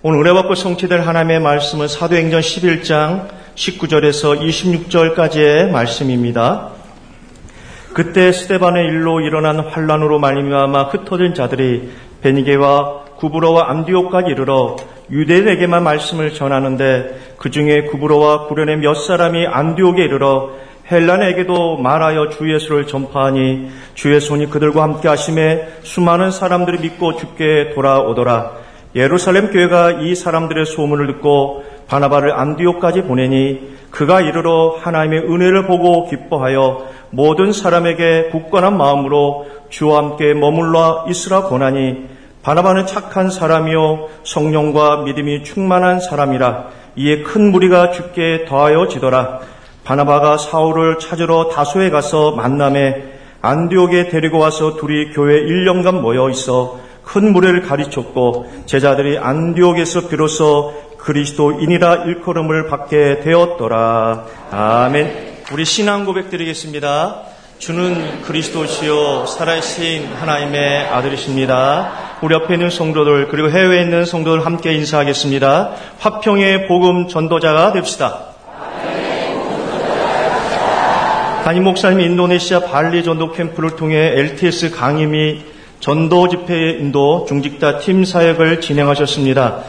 오늘 은혜 받고 성취될 하나님의 말씀은 사도행전 11장 19절에서 26절까지의 말씀입니다. 그때 스테반의 일로 일어난 환란으로 말미암아 흩어진 자들이 베니게와 구브로와 암디오까지 이르러 유대인에게만 말씀을 전하는데 그 중에 구브로와 구련의 몇 사람이 안디옥에 이르러 헬란에게도 말하여 주 예수를 전파하니 주의 손이 그들과 함께 하심에 수많은 사람들이 믿고 죽게 돌아오더라. 예루살렘 교회가 이 사람들의 소문을 듣고 바나바를 안디옥까지 보내니 그가 이르러 하나님의 은혜를 보고 기뻐하여 모든 사람에게 굳건한 마음으로 주와 함께 머물러 있으라 권하니 바나바는 착한 사람이요 성령과 믿음이 충만한 사람이라 이에 큰 무리가 죽게 더하여지더라. 바나바가 사울을 찾으러 다소에 가서 만남에 안디옥에 데리고 와서 둘이 교회 1년간 모여 있어 큰 무례를 가르쳤고 제자들이 안디옥에서 비로소 그리스도인이라 일컬음을 받게 되었더라. 아멘. 우리 신앙 고백 드리겠습니다. 주는 그리스도시요 살아계신 하나님의 아들이십니다. 우리 옆에 있는 성도들 그리고 해외에 있는 성도들 함께 인사하겠습니다. 화평의 복음 전도자가 됩시다. 담임 목사님이 인도네시아 발리 전도 캠프를 통해 LTS 강의 및 전도 집회 인도 중직자 팀 사역을 진행하셨습니다.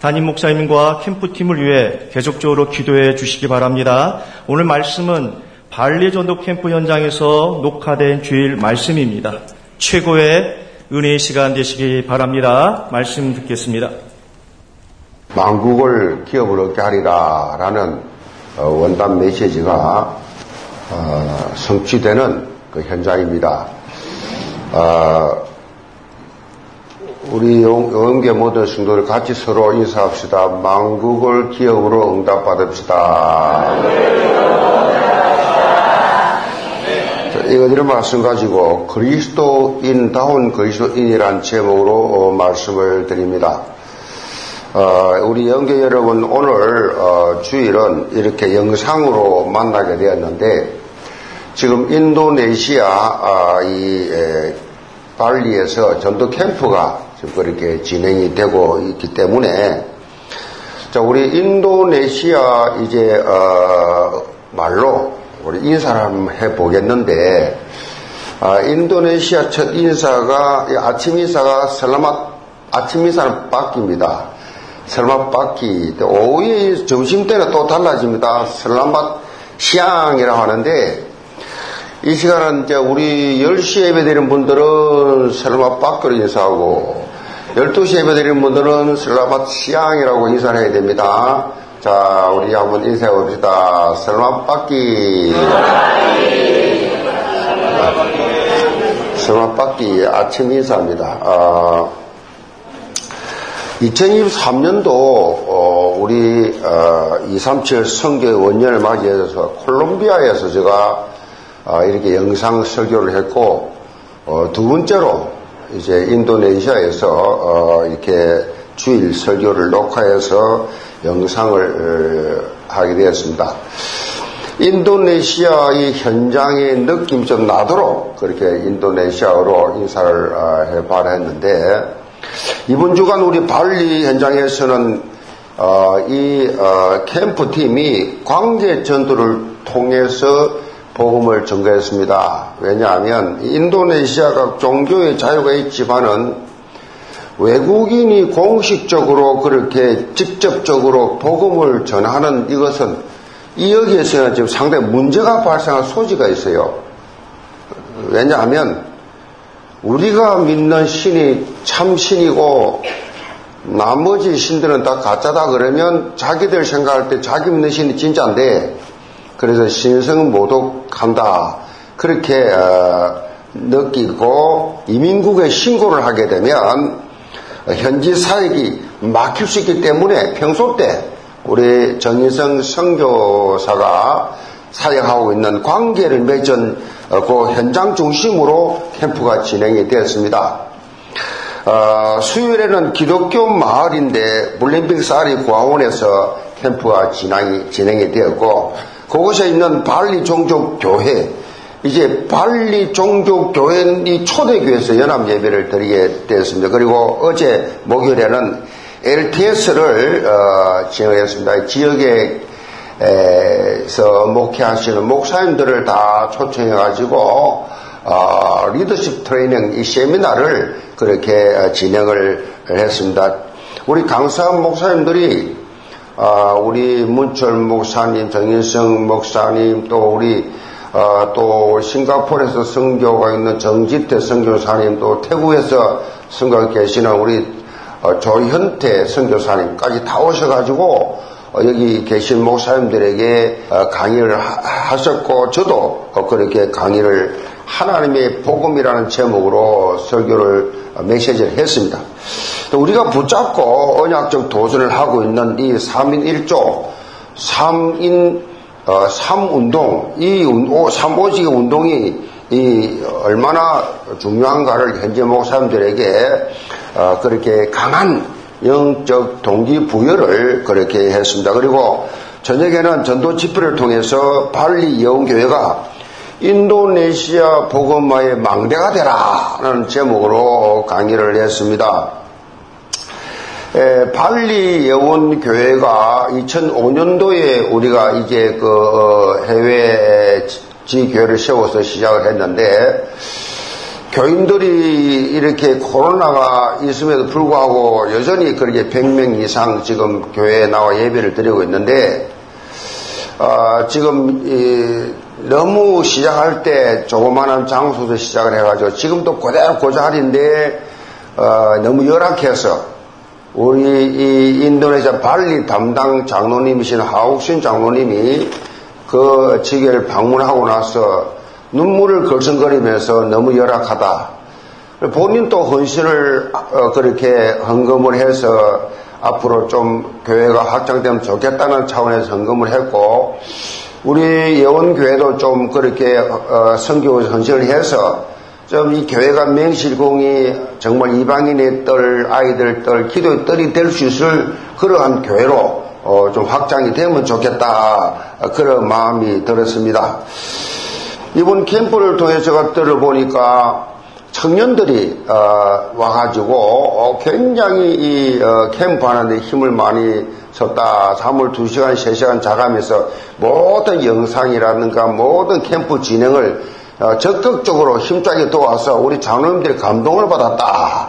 담임 목사님과 캠프팀을 위해 계속적으로 기도해 주시기 바랍니다. 오늘 말씀은 발리 전도 캠프 현장에서 녹화된 주일 말씀입니다. 최고의 은혜의 시간 되시기 바랍니다. 말씀 듣겠습니다. 망국을 기업을 얻게 하리라 라는 어, 원단 메시지가 어, 성취되는 그 현장입니다. 어, 우리 영계 모든 성도들 같이 서로 인사합시다. 망국을 기업으로 응답받읍시다. 이거 이런 말씀 가지고 그리스도인다운 그리스도인이란 제목으로 어, 말씀을 드립니다. 어, 우리 영계 여러분 오늘 어, 주일은 이렇게 영상으로 만나게 되었는데 지금 인도네시아 아, 이 에, 발리에서 전도 캠프가 그렇게 진행이 되고 있기 때문에 자 우리 인도네시아 이제 어, 말로 우리 인사를 한번 해 보겠는데 아, 인도네시아 첫 인사가 아침 인사가 설라맛 아침 인사는 바뀝니다. 설맛 바퀴 오후에 점심 때는 또 달라집니다. 설라맛 시앙이라고 하는데 이 시간은 이제 우리 10시 예배 드리는 분들은 설맛 바퀴로 인사하고 12시 예배 드리는 분들은 설라맛 시앙이라고 인사를 해야 됩니다. 자, 우리 한번 인사해 봅시다. 설맛 바퀴. 설맛 바퀴 아침 인사입니다. 아, 2023년도 어, 우리 어, 237 성교의 원년을 맞이해서 콜롬비아에서 제가 어, 이렇게 영상 설교를 했고 어, 두 번째로 이제 인도네시아에서 어, 이렇게 주일 설교를 녹화해서 영상을 어, 하게 되었습니다. 인도네시아의 현장의 느낌이 좀 나도록 그렇게 인도네시아어로 인사를 해봐라 했는데 이번 주간 우리 발리 현장에서는 어, 이 어, 캠프 팀이 광계 전도를 통해서 복음을 전개했습니다. 왜냐하면 인도네시아가 종교의 자유가 있지만은 외국인이 공식적으로 그렇게 직접적으로 복음을 전하는 이것은 이 여기에서는 지금 상당히 문제가 발생할 소지가 있어요. 왜냐하면 우리가 믿는 신이 참 신이고 나머지 신들은 다 가짜다 그러면 자기들 생각할 때 자기 믿는 신이 진짜인데 그래서 신성 모독한다 그렇게 어, 느끼고 이민국에 신고를 하게 되면 현지 사역이 막힐 수 있기 때문에 평소 때 우리 정인성 선교사가 사역하고 있는 관계를 맺은 어, 그 현장 중심으로 캠프가 진행이 되었습니다. 어, 수요일에는 기독교 마을인데 물림빙 쌀이 구하원에서 캠프가 진행이, 진행이 되었고 그곳에 있는 발리 종족 교회 이제 발리 종족 교회이 초대교회에서 연합 예배를 드리게 되었습니다. 그리고 어제 목요일에는 LTS를 어, 진행했습니다. 지역에서 목회하시는 목사님들을 다 초청해가지고 어, 리더십 트레이닝 이 세미나를 그렇게 진행을 했습니다. 우리 강사 목사님들이 어, 우리 문철 목사님, 정인성 목사님, 또 우리 어, 또 싱가포르에서 성교가 있는 정지태 성교사님, 또 태국에서 성교 계시는 우리 어, 조현태 선교사님까지 다 오셔가지고 어, 여기 계신 목사님들에게 어, 강의를 하셨고 저도 그렇게 강의를 하나님의 복음이라는 제목으로 설교를 메시지를 했습니다. 우리가 붙잡고 언약적 도전을 하고 있는 이 3인 1조, 3인 어, 3운동, 이 3오직의 운동이 이 얼마나 중요한가를 현재 목사님들에게 어, 그렇게 강한 영적 동기부여를 그렇게 했습니다. 그리고 저녁에는 전도 집회를 통해서 발리 여운교회가 인도네시아 복음화의 망대가 되라는 제목으로 강의를 했습니다. 에, 발리 여운 교회가 2005년도에 우리가 이제 그 어, 해외 지교회를 세워서 시작을 했는데 교인들이 이렇게 코로나가 있음에도 불구하고 여전히 그렇게 100명 이상 지금 교회에 나와 예배를 드리고 있는데 어, 지금 너무 시작할 때 조그마한 장소에서 시작을 해가지고 지금도 그대로 그 자리인데 어, 너무 열악해서 우리 이 인도네시아 발리 담당 장로님이신 하욱신 장로님이 그 지게를 방문하고 나서 눈물을 걸성거리면서 너무 열악하다. 본인 또 헌신을 어, 그렇게 헌금을 해서 앞으로 좀 교회가 확장되면 좋겠다는 차원에서 헌금을 했고 우리 예원교회도 좀 그렇게 어, 선교 헌신을 해서 좀 이 교회가 맹실공이 정말 이방인의 뜰 아이들 뜰 기도의 뜰이 될 수 있을 그러한 교회로 어, 좀 확장이 되면 좋겠다 그런 마음이 들었습니다. 이번 캠프를 통해 제가 들어보니까 청년들이 어, 와가지고 어, 굉장히 이 어, 캠프 하는데 힘을 많이 썼다. 잠을 2시간, 3시간 자가면서 모든 영상이라든가 모든 캠프 진행을 어, 적극적으로 힘차게 도와서 우리 장로님들이 감동을 받았다.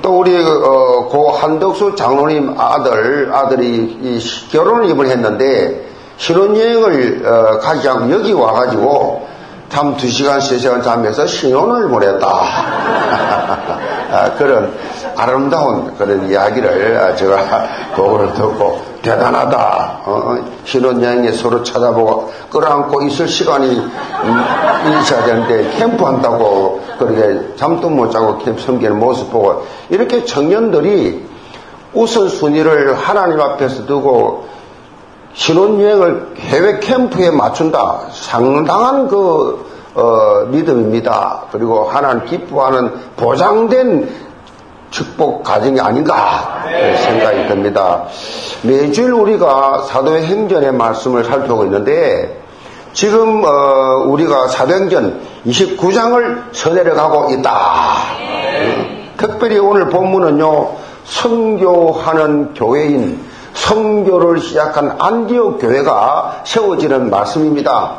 또 우리 어, 고 한덕수 장로님 아들 아들이 결혼을 이번에 했는데 신혼여행을 어, 가지 않고 여기 와가지고 잠 2시간, 3시간 자면서 신혼을 보냈다. 아, 그런 아름다운 그런 이야기를 제가 보고를 듣고 대단하다. 어, 어, 신혼여행에 서로 찾아보고 끌어안고 있을 시간이 음, 있어야 되는데 캠프한다고 그렇게 잠도 못 자고 캠프 섬기는 모습 보고 이렇게 청년들이 우선순위를 하나님 앞에서 두고 신혼여행을 해외 캠프에 맞춘다. 상당한 그, 어, 믿음입니다. 그리고 하나님 기뻐하는 보장된 축복 가정이 아닌가 생각이 듭니다. 매주일 우리가 사도의 행전의 말씀을 살펴보고 있는데 지금 어, 우리가 사도행전 29장을 서내려 가고 있다. 특별히 오늘 본문은요. 성교하는 교회인 성교를 시작한 안디옥 교회가 세워지는 말씀입니다.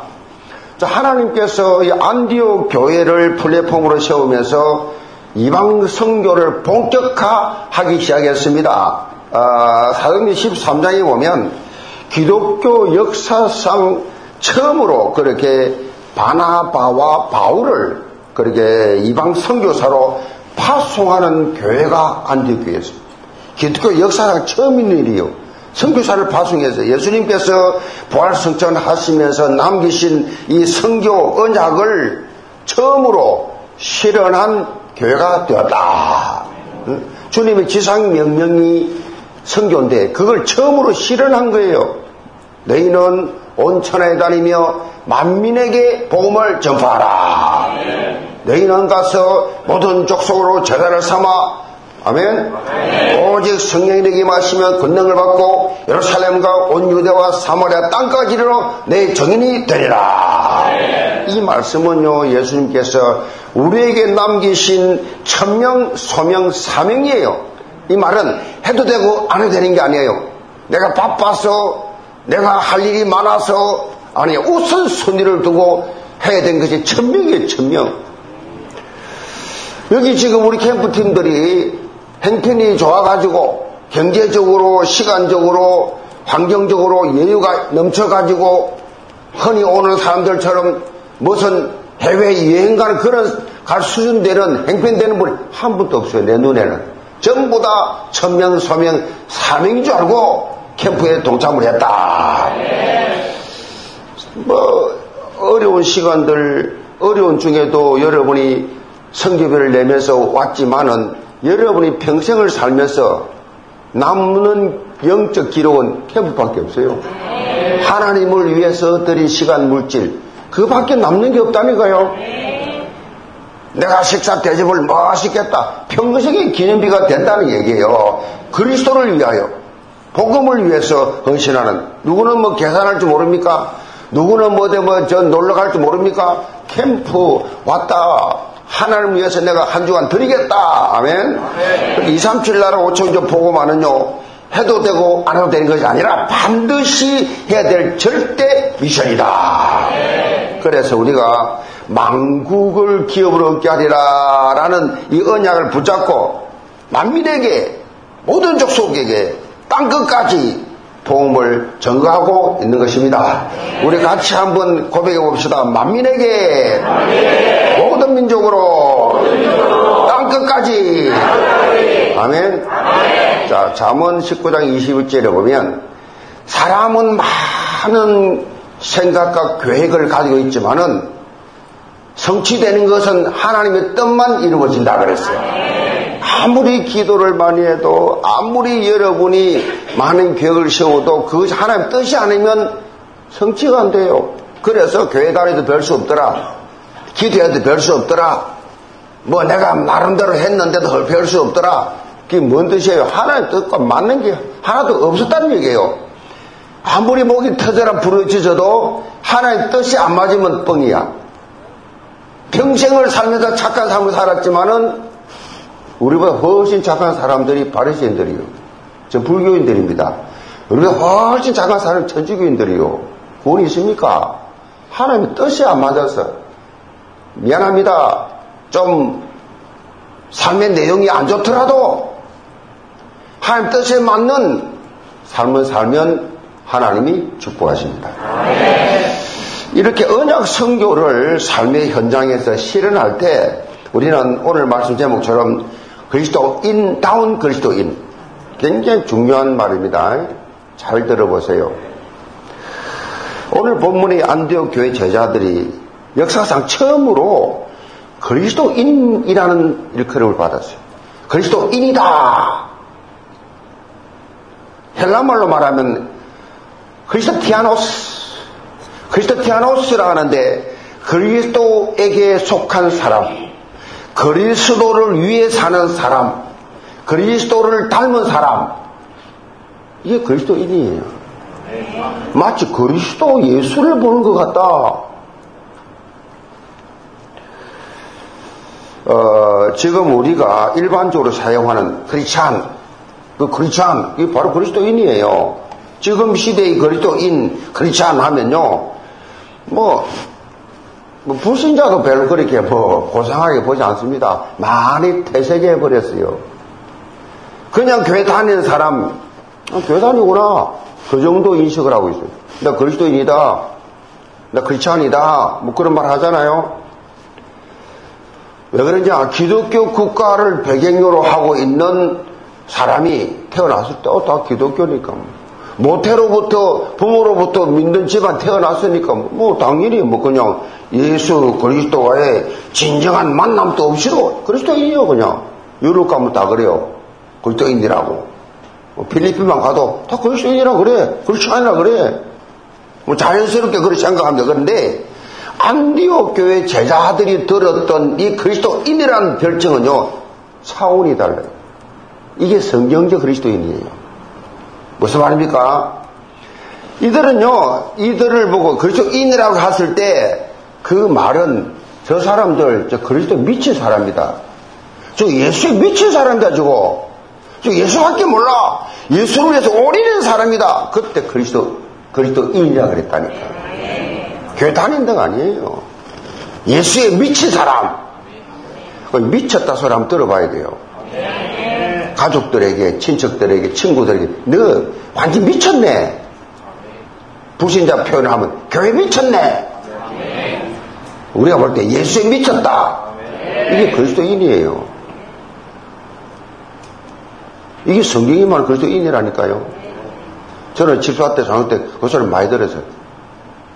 하나님께서 이 안디옥 교회를 플랫폼으로 세우면서 이방 성교를 본격화하기 시작했습니다. 아, 사도행전 13장에 보면 기독교 역사상 처음으로 그렇게 바나바와 바울을 그렇게 이방 선교사로 파송하는 교회가 안디옥 교회였습니다. 기독교 역사상 처음 있는 일이요. 선교사를 파송해서 예수님께서 부활성천 하시면서 남기신 이 성교 언약을 처음으로 실현한 교회가 되었다. 주님의 지상 명령이 성교인데 그걸 처음으로 실현한 거예요. 너희는 온 천하에 다니며 만민에게 복음을 전파하라. 너희는 가서 모든 족속으로 제자를 삼아 아멘. 아멘. 오직 성령이 내게 마시면 권능을 받고 예루살렘과 온 유대와 사마리아 땅까지 이르러 내 정인이 되리라. 아멘. 이 말씀은요 예수님께서 우리에게 남기신 천명 소명 사명이에요. 이 말은 해도 되고 안 해도 되는 게 아니에요. 내가 바빠서 내가 할 일이 많아서 아니 우선순위를 두고 해야 되는 것이 천명이에요 천명. 여기 지금 우리 캠프팀들이 행편이 좋아가지고 경제적으로 시간적으로 환경적으로 여유가 넘쳐가지고 흔히 오는 사람들처럼 무슨 해외 여행 가는 그런 갈 수준 되는 행편되는 분이 한 분도 없어요 내 눈에는 전부 다 천명 소명 사명인 줄 알고 캠프에 동참을 했다 뭐 어려운 시간들 어려운 중에도 여러분이 성교배를 내면서 왔지만은 여러분이 평생을 살면서 남는 영적 기록은 캠프밖에 없어요. 하나님을 위해서 드린 시간 물질 그 밖에 남는 게 없다니까요. 내가 식사 대접을 맛있겠다. 평생의 기념비가 된다는 얘기예요. 그리스도를 위하여 복음을 위해서 헌신하는 누구는 뭐 계산할 줄 모릅니까? 누구는 뭐 어디 뭐저 놀러 갈 줄 모릅니까? 캠프 왔다. 하나님 위해서 내가 한 주간 드리겠다. 아멘. 2, 3, 7 나라 5천 조 보고만은요. 해도 되고 안 해도 되는 것이 아니라 반드시 해야 될 절대 미션이다. 그래서 우리가 망국을 기업으로 얻게 하리라 라는 이 언약을 붙잡고 만민에게 모든 족속에게 땅 끝까지 도움을 전가하고 있는 것입니다. 우리 같이 한번 고백해 봅시다. 만민에게, 모든 민족으로, 땅 끝까지. 아멘. 자, 잠언 19장 21절에 보면 사람은 많은 생각과 계획을 가지고 있지만은 성취되는 것은 하나님의 뜻만 이루어진다 그랬어요. 아무리 기도를 많이 해도 아무리 여러분이 많은 계획을 세워도 그것이 하나님 뜻이 아니면 성취가 안 돼요. 그래서 교회 다니도 별 수 없더라. 기도해도 별 수 없더라. 뭐 내가 나름대로 했는데도 별 수 없더라. 그게 뭔 뜻이에요? 하나님 뜻과 맞는 게 하나도 없었다는 얘기예요. 아무리 목이 터져라 부르짖어도 하나님 뜻이 안 맞으면 뻥이야. 평생을 살면서 착한 삶을 살았지만은 우리보다 훨씬 착한 사람들이 바리새인들이요. 저 불교인들입니다. 우리보다 훨씬 착한 사람이 천주교인들이요. 구원이 있습니까? 하나님의 뜻이 안 맞아서 미안합니다. 좀 삶의 내용이 안 좋더라도 하나님 뜻에 맞는 삶을 살면 하나님이 축복하십니다. 이렇게 언약 성교를 삶의 현장에서 실현할 때 우리는 오늘 말씀 제목처럼 그리스도인 다운 그리스도인 굉장히 중요한 말입니다. 잘 들어보세요. 오늘 본문의 안디옥 교회 제자들이 역사상 처음으로 그리스도인이라는 일컬음을 받았어요. 그리스도인이다. 헬라말로 말하면 그리스도티아노스, 그리스도티아노스라 하는데 그리스도에게 속한 사람, 그리스도를 위해 사는 사람, 그리스도를 닮은 사람, 이게 그리스도인이에요. 마치 그리스도 예수를 보는 것 같다. 어, 지금 우리가 일반적으로 사용하는 크리스찬, 그 크리스찬, 이게 바로 그리스도인이에요. 지금 시대의 그리스도인, 크리스찬 하면요, 뭐, 뭐 불신자도 별로 그렇게 뭐 고상하게 보지 않습니다. 많이 퇴색해 버렸어요. 그냥 교회 다니는 사람, 아, 교회 다니구나. 그 정도 인식을 하고 있어요. 나 그리스도인이다. 나 크리스찬이다. 뭐 그런 말 하잖아요. 왜 그러냐? 기독교 국가를 배경으로 하고 있는 사람이 태어났을 때, 어, 다 기독교니까. 모태로부터, 부모로부터 믿는 집안 태어났으니까, 뭐, 당연히 뭐, 그냥 예수 그리스도와의 진정한 만남도 없이도 그리스도인이요, 그냥. 유럽 가면 다 그래요. 그리스도인이라고. 뭐 필리핀만 가도 다 그리스도인이라 그래. 그리스도인이라 그래. 뭐 자연스럽게 그렇게 생각합니다. 그런데, 안디옥 교회 제자들이 들었던 이 그리스도인이라는 별칭은요, 차원이 달라요. 이게 성경적 그리스도인이에요. 무슨 말입니까? 이들은요, 이들을 보고 그리스도인이라고 했을 때 그 말은 저 사람들, 저 그리스도 미친 사람이다. 저 예수에 미친 사람이다, 저거. 저 예수밖에 몰라. 예수를 위해서 올인한 사람이다. 그때 그리스도, 그리스도인이라 그랬다니까. 교회 다닌다가 아니에요. 예수에 미친 사람. 미쳤다 소리 한번 들어봐야 돼요. 가족들에게, 친척들에게, 친구들에게, 너 완전 미쳤네. 부신자 표현을 하면, 교회 미쳤네. 우리가 볼 때 예수에 미쳤다. 이게 그리스도인이에요. 이게 성경이 말하는 그리스도인이라니까요. 저는 집사할 때, 장학 때, 그 소리 많이 들었어요.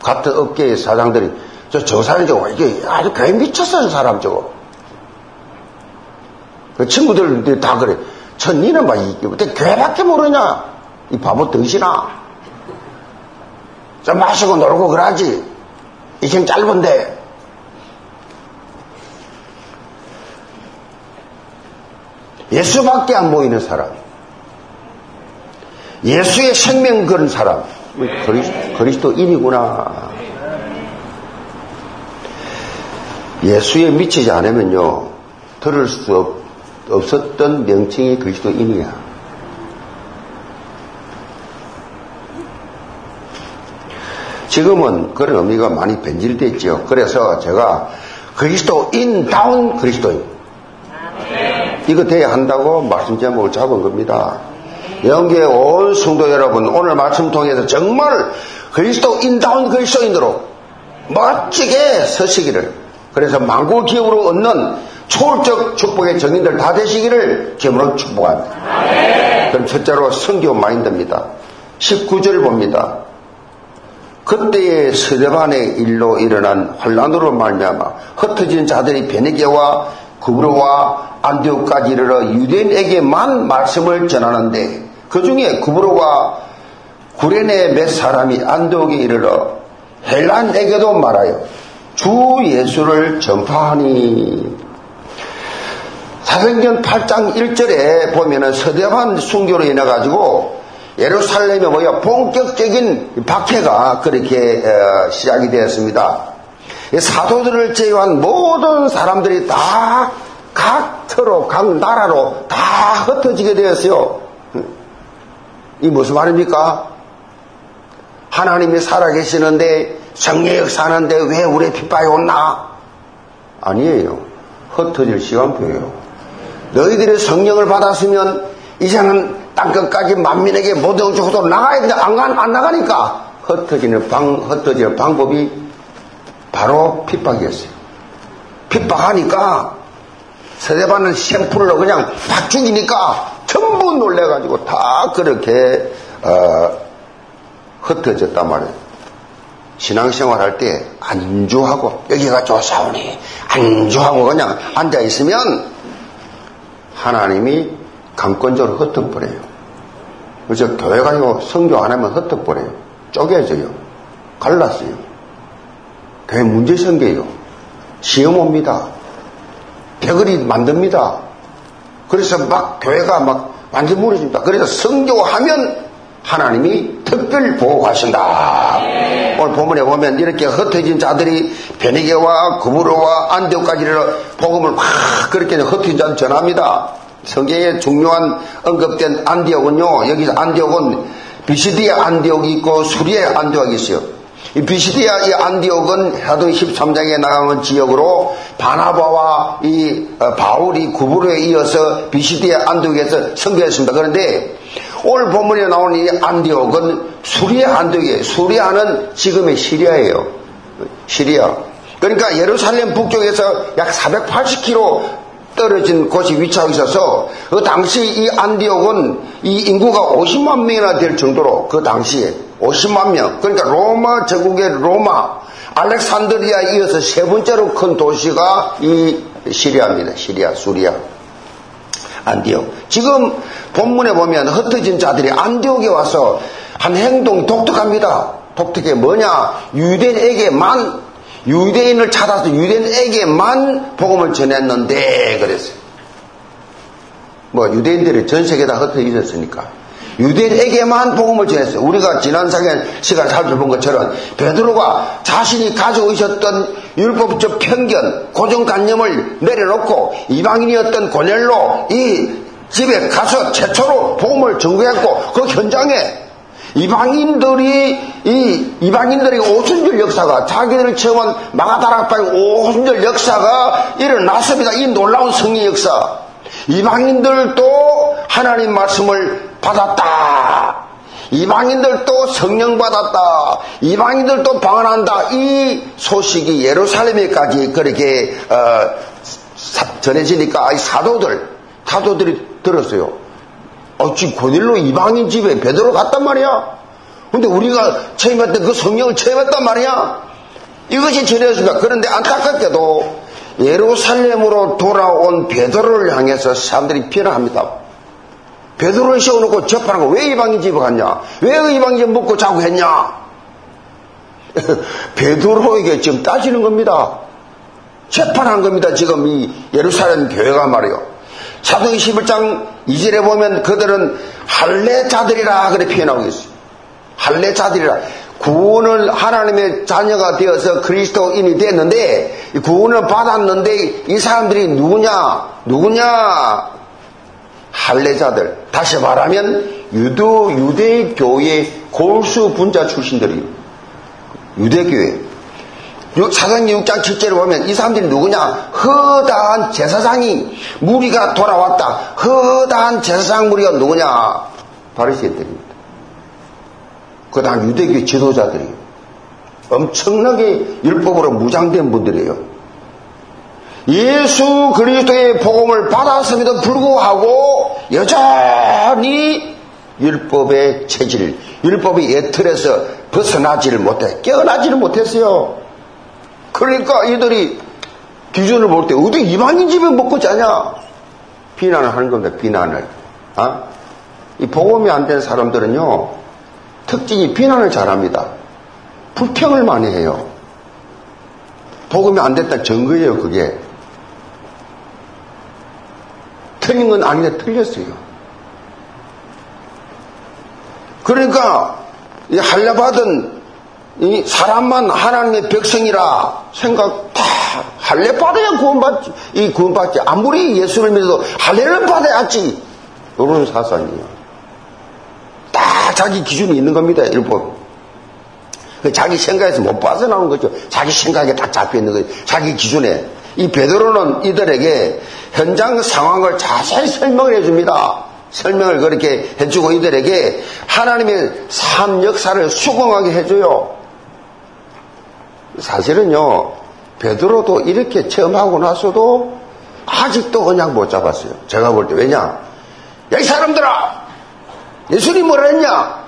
같은 업계의 사장들이, 저, 저 사람이 저거, 이게 아주 교회 미쳤어요, 사람 저거. 그 친구들 다 그래. 저 니는 막, 이게, 교회밖에 모르냐? 이 바보 덩신아. 좀 마시고 놀고 그러지. 이생 짧은데. 예수밖에 안 보이는 사람. 예수의 생명 그런 사람. 그리스도, 인이구나 예수에 미치지 않으면요, 들을 수 없, 없었던 명칭이 그리스도인이야. 지금은 그런 의미가 많이 변질됐죠. 그래서 제가 그리스도인다운 그리스도인. 이거 돼야 한다고 말씀 제목을 잡은 겁니다. 영계의 온 성도 여러분, 오늘 말씀 통해서 정말 그리스도인다운 그리스도인으로 멋지게 서시기를, 그래서 망고 기업으로 얻는 초월적 축복의 정인들 다 되시기를 기으로 축복합니다. 그럼 첫째로 성교 마인드입니다. 19절 봅니다. 그때의 서대반의 일로 일어난 환란으로 말미암아 흩어진 자들이 베네게와 구브로와 안디오까지 이르러 유대인에게만 말씀을 전하는데 그 중에 구브로와 구레네 몇 사람이 안디옥에 이르러 헬란에게도 말하여 주 예수를 전파하니 사도행전 8장 1절에 보면은 서대반 순교로 인해 가지고 예루살렘에 뭐야 본격적인 박해가 그렇게 어, 시작이 되었습니다. 사도들을 제외한 모든 사람들이 다각 터로 각 나라로 다 흩어지게 되었어요. 이 무슨 말입니까? 하나님이 살아계시는데 성령 역사하는데 왜 우리 핍박이 온나? 아니에요. 흩어질 시간표예요. 너희들이 성령을 받았으면 이제는 땅끝까지 만민에게 모든 주고도 나가야 되는데 안, 안 나가니까 흩어지는 방, 흩어지는 방법이 바로 핍박이었어요. 핍박하니까 세대반은 생풀로 그냥 팍 죽이니까 전부 놀래가지고 다 그렇게 어, 흩어졌단 말이에요. 신앙생활 할 때 안주하고 여기가 좋사오니 안주하고 그냥 앉아 있으면 하나님이 강권적으로 흩어버려요. 그래서 교회 가지고 성교 안 하면 흩어버려요. 쪼개져요. 갈랐어요. 교회 문제 생겨요. 시험 옵니다. 대거리 만듭니다. 그래서 막 교회가 막 완전 무너집니다. 그래서 성교하면 하나님이 특별 보호하신다. 오늘 본문에 보면 이렇게 흩어진 자들이 베네게와 구부로와 안디오까지 복음을 막 그렇게 흩어진 자들 전합니다. 성경에 중요한 언급된 안디옥은요, 여기서 안디옥은 비시디아 안디옥이 있고 수리아 안디옥이 있어요. 이 비시디아 이 안디옥은 사도 13장에 나가는 지역으로 바나바와 이 어, 바울이 구부로에 이어서 비시디아 안디옥에서 선교했습니다. 그런데 오늘 본문에 나오는 이 안디옥은 수리아 안디옥이에요. 수리아는 지금의 시리아예요. 시리아. 그러니까 예루살렘 북쪽에서 약 480km 떨어진 곳이 위치하고 있어서 그 당시 이 안디옥은 이 인구가 50만 명이나 될 정도로 그 당시에 50만 명 그러니까 로마 제국의 로마 알렉산드리아에 이어서 세 번째로 큰 도시가 이 시리아입니다. 시리아, 수리아. 안디옥. 지금 본문에 보면 흩어진 자들이 안디옥에 와서 한 행동이 독특합니다. 독특해 뭐냐? 유대인에게만 유대인을 찾아서 유대인에게만 복음을 전했는데 그랬어요. 뭐 유대인들이 전 세계에 다 흩어져 있었으니까 유대인에게만 복음을 전했어요. 우리가 지난 시간 살펴본 것처럼 베드로가 자신이 가지고 있었던 율법적 편견, 고정관념을 내려놓고 이방인이었던 고넬로 이 집에 가서 최초로 복음을 전거했고 그 현장에 이방인들이 이 이방인들의 오순절 역사가 자기들을 체험한 마가다락방의 오순절 역사가 일어났습니다. 이 놀라운 성리 역사. 이방인들도 하나님 말씀을 받았다. 이방인들도 성령 받았다. 이방인들도 방언한다. 이 소식이 예루살렘에까지 그렇게 어, 전해지니까 사도들 사도들이 들었어요. 어, 지금 고닐로 이방인 집에 베드로 갔단 말이야. 근데 우리가 체험했던 그 성령을 체험했단 말이야. 이것이 전해졌습니다. 그런데 안타깝게도 예루살렘으로 돌아온 베드로를 향해서 사람들이 비난합니다. 베드로를 세워놓고 거왜 이방인 집에 갔냐? 왜 이방인 집 먹고 자고 했냐? 베드로에게 지금 따지는 겁니다. 재판한 겁니다. 지금 이 예루살렘 교회가 말이요. 사도행 11장 2절에 보면 그들은 할례자들이라 그래 표현하고 있어요. 할례자들이라. 구원을 하나님의 자녀가 되어서 그리스도인이 됐는데 구원을 받았는데 이 사람들이 누구냐? 누구냐? 할례자들. 다시 말하면 유도 유대 교회 골수 분자 출신들이 유대 교회. 사도행 6장 7절에 보면 이 사람들이 누구냐? 허다한 제사장이 무리가 돌아왔다. 허다한 제사장 무리가 누구냐? 바리새인들입니다. 그 다음 유대교 지도자들이 엄청나게 율법으로 무장된 분들이에요. 예수 그리스도의 복음을 받았음에도 불구하고 여전히 율법의 체질, 율법의 예틀에서 벗어나지를 못해, 깨어나지를 못했어요. 그러니까 이들이 기준을 볼 때 어디 이방인 집에 먹고 자냐? 비난을 하는 겁니다. 비난을. 아? 이 복음이 안 된 사람들은요. 특징이 비난을 잘합니다. 불평을 많이 해요. 복음이 안 됐다 증거예요, 그게. 틀린 건 아닌데 틀렸어요. 그러니까 이 할례받은 이 사람만 하나님의 백성이라 생각 다 할례 받아야 구원받지. 이 구원받지. 아무리 예수를 믿어도 할례를 받아야지. 이런 사상이에요. 다 자기 기준이 있는 겁니다. 일본. 그 자기 생각에서 못 빠져나오는 거죠. 자기 생각에 딱 잡혀 있는 거죠. 자기 기준에. 이 베드로는 이들에게 현장 상황을 자세히 설명을 해줍니다. 설명을 그렇게 해주고 이들에게 하나님의 삶 역사를 수긍하게 해줘요. 사실은요, 베드로도 이렇게 체험하고 나서도 아직도 그냥 못 잡았어요. 제가 볼 때. 왜냐? 야, 이 사람들아! 예수님 뭐라 했냐?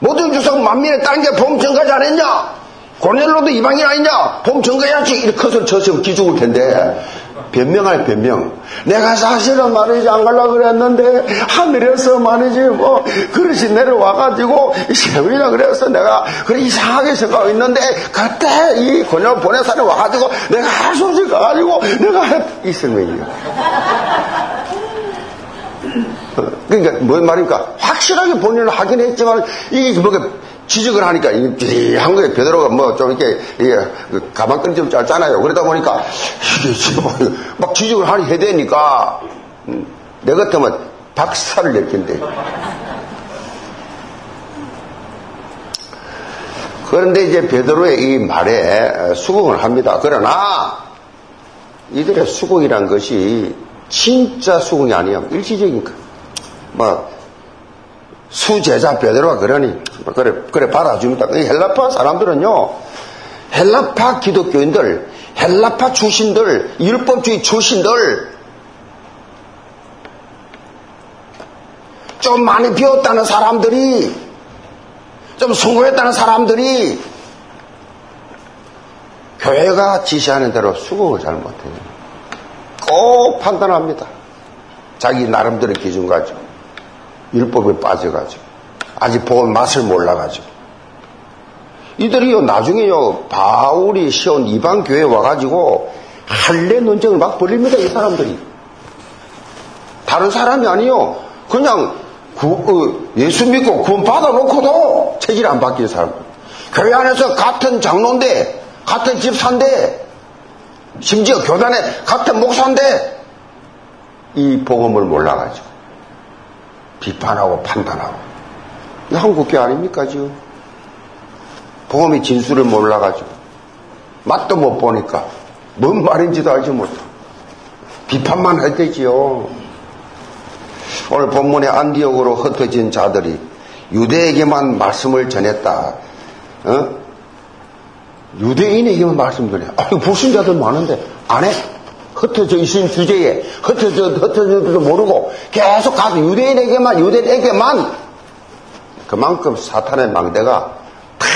모든 주석 만민의 게 범증가지 안 했냐? 고넬로도 이방인 아니냐? 범증가야지 이렇게 컷을 쳤으면 기죽을 텐데 변명할 변명. 내가 사실은 말이지 안 가려고 그랬는데 하늘에서 말이지 뭐 그릇이 내려와가지고 세우이라 그래서 내가 그래 이상하게 생각하고 있는데 그때 이 고넬 보내사에 와가지고 내가 할 수 없이 가가지고 내가 이 설명이요. 그러니까 뭔 말입니까? 확실하게 본인은 하긴 했지만 이게 뭐가 지적을 하니까 이한 거에 베드로가 뭐 좀 이렇게 그 가방끈이 좀 짧잖아요. 그러다 보니까 이게 뭐 막 지적을 하니 해야 되니까 음, 내 같으면 박살을 낼 텐데. 그런데 이제 베드로의 이 말에 수긍을 합니다. 그러나 이들의 수긍이란 것이 진짜 수긍이 아니에요. 일시적인 거. 뭐 수제자 베드로가 그러니 뭐 그래 그래 받아줍니다. 이 헬라파 사람들은요 헬라파 기독교인들, 헬라파 출신들, 율법주의 출신들 좀 많이 배웠다는 사람들이 좀 성공했다는 사람들이 교회가 지시하는 대로 수긍을 잘 못해요. 꼭 판단합니다. 자기 나름대로 기준 가지고. 율법에 빠져가지고 아직 본 맛을 몰라가지고. 이들이요 나중에요 바울이 시온 이방 교회 와가지고 할례 논쟁을 막 벌립니다 이 사람들이. 다른 사람이 아니요. 그냥 구, 어, 예수 믿고 구원 받아놓고도 체질 안 바뀐 사람. 교회 안에서 같은 장로인데 같은 집사인데 심지어 교단에 같은 목사인데 이 복음을 몰라가지고 비판하고 판단하고. 한국교 아닙니까, 지금? 복음의 진수를 몰라가지고. 맛도 못 보니까. 뭔 말인지도 알지 못하고. 비판만 할 때지요. 오늘 본문의 안디옥으로 흩어진 자들이 유대에게만 말씀을 전했다. 어? 유대인에게만 말씀 전해. 아니, 불신자들 많은데 안 해? 흩어져 있는 주제에 흩어져 흩어져도 모르고 계속 가서 유대인에게만 유대인에게만 그만큼 사탄의 망대가 탁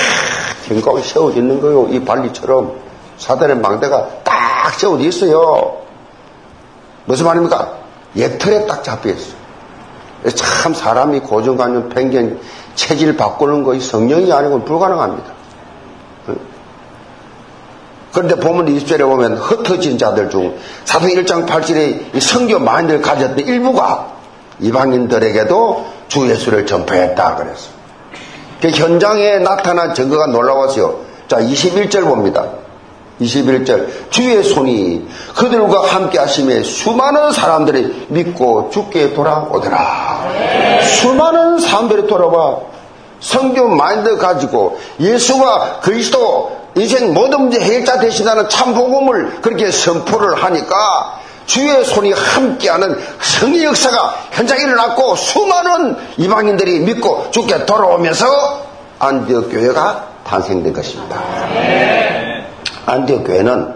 견고하게 세워져 있는 거요. 이 발리처럼 사탄의 망대가 딱 세워져 있어요. 무슨 말입니까? 예틀에 딱 잡혀 있어. 참 사람이 고정관념, 편견, 체질 바꾸는 것이 성령이 아니고 불가능합니다. 그런데 보면 20절에 보면 흩어진 자들 중 사도 1장 8절에 성교 만인을 가졌던 일부가 이방인들에게도 주 예수를 전파했다 그랬어. 그 현장에 나타난 증거가 놀라웠어요. 자, 21절 봅니다. 21절 주의 손이 그들과 함께 하심에 수많은 사람들이 믿고 죽게 돌아오더라. 수많은 사람들이 돌아와 성교 마인드 가지고 예수가 그리스도 인생 모든 문제 해결자 되신다는 참복음을 그렇게 선포를 하니까 주의 손이 함께하는 성의 역사가 현장에 일어났고 수많은 이방인들이 믿고 죽게 돌아오면서 안디옥 교회가 탄생된 것입니다. 안디옥 교회는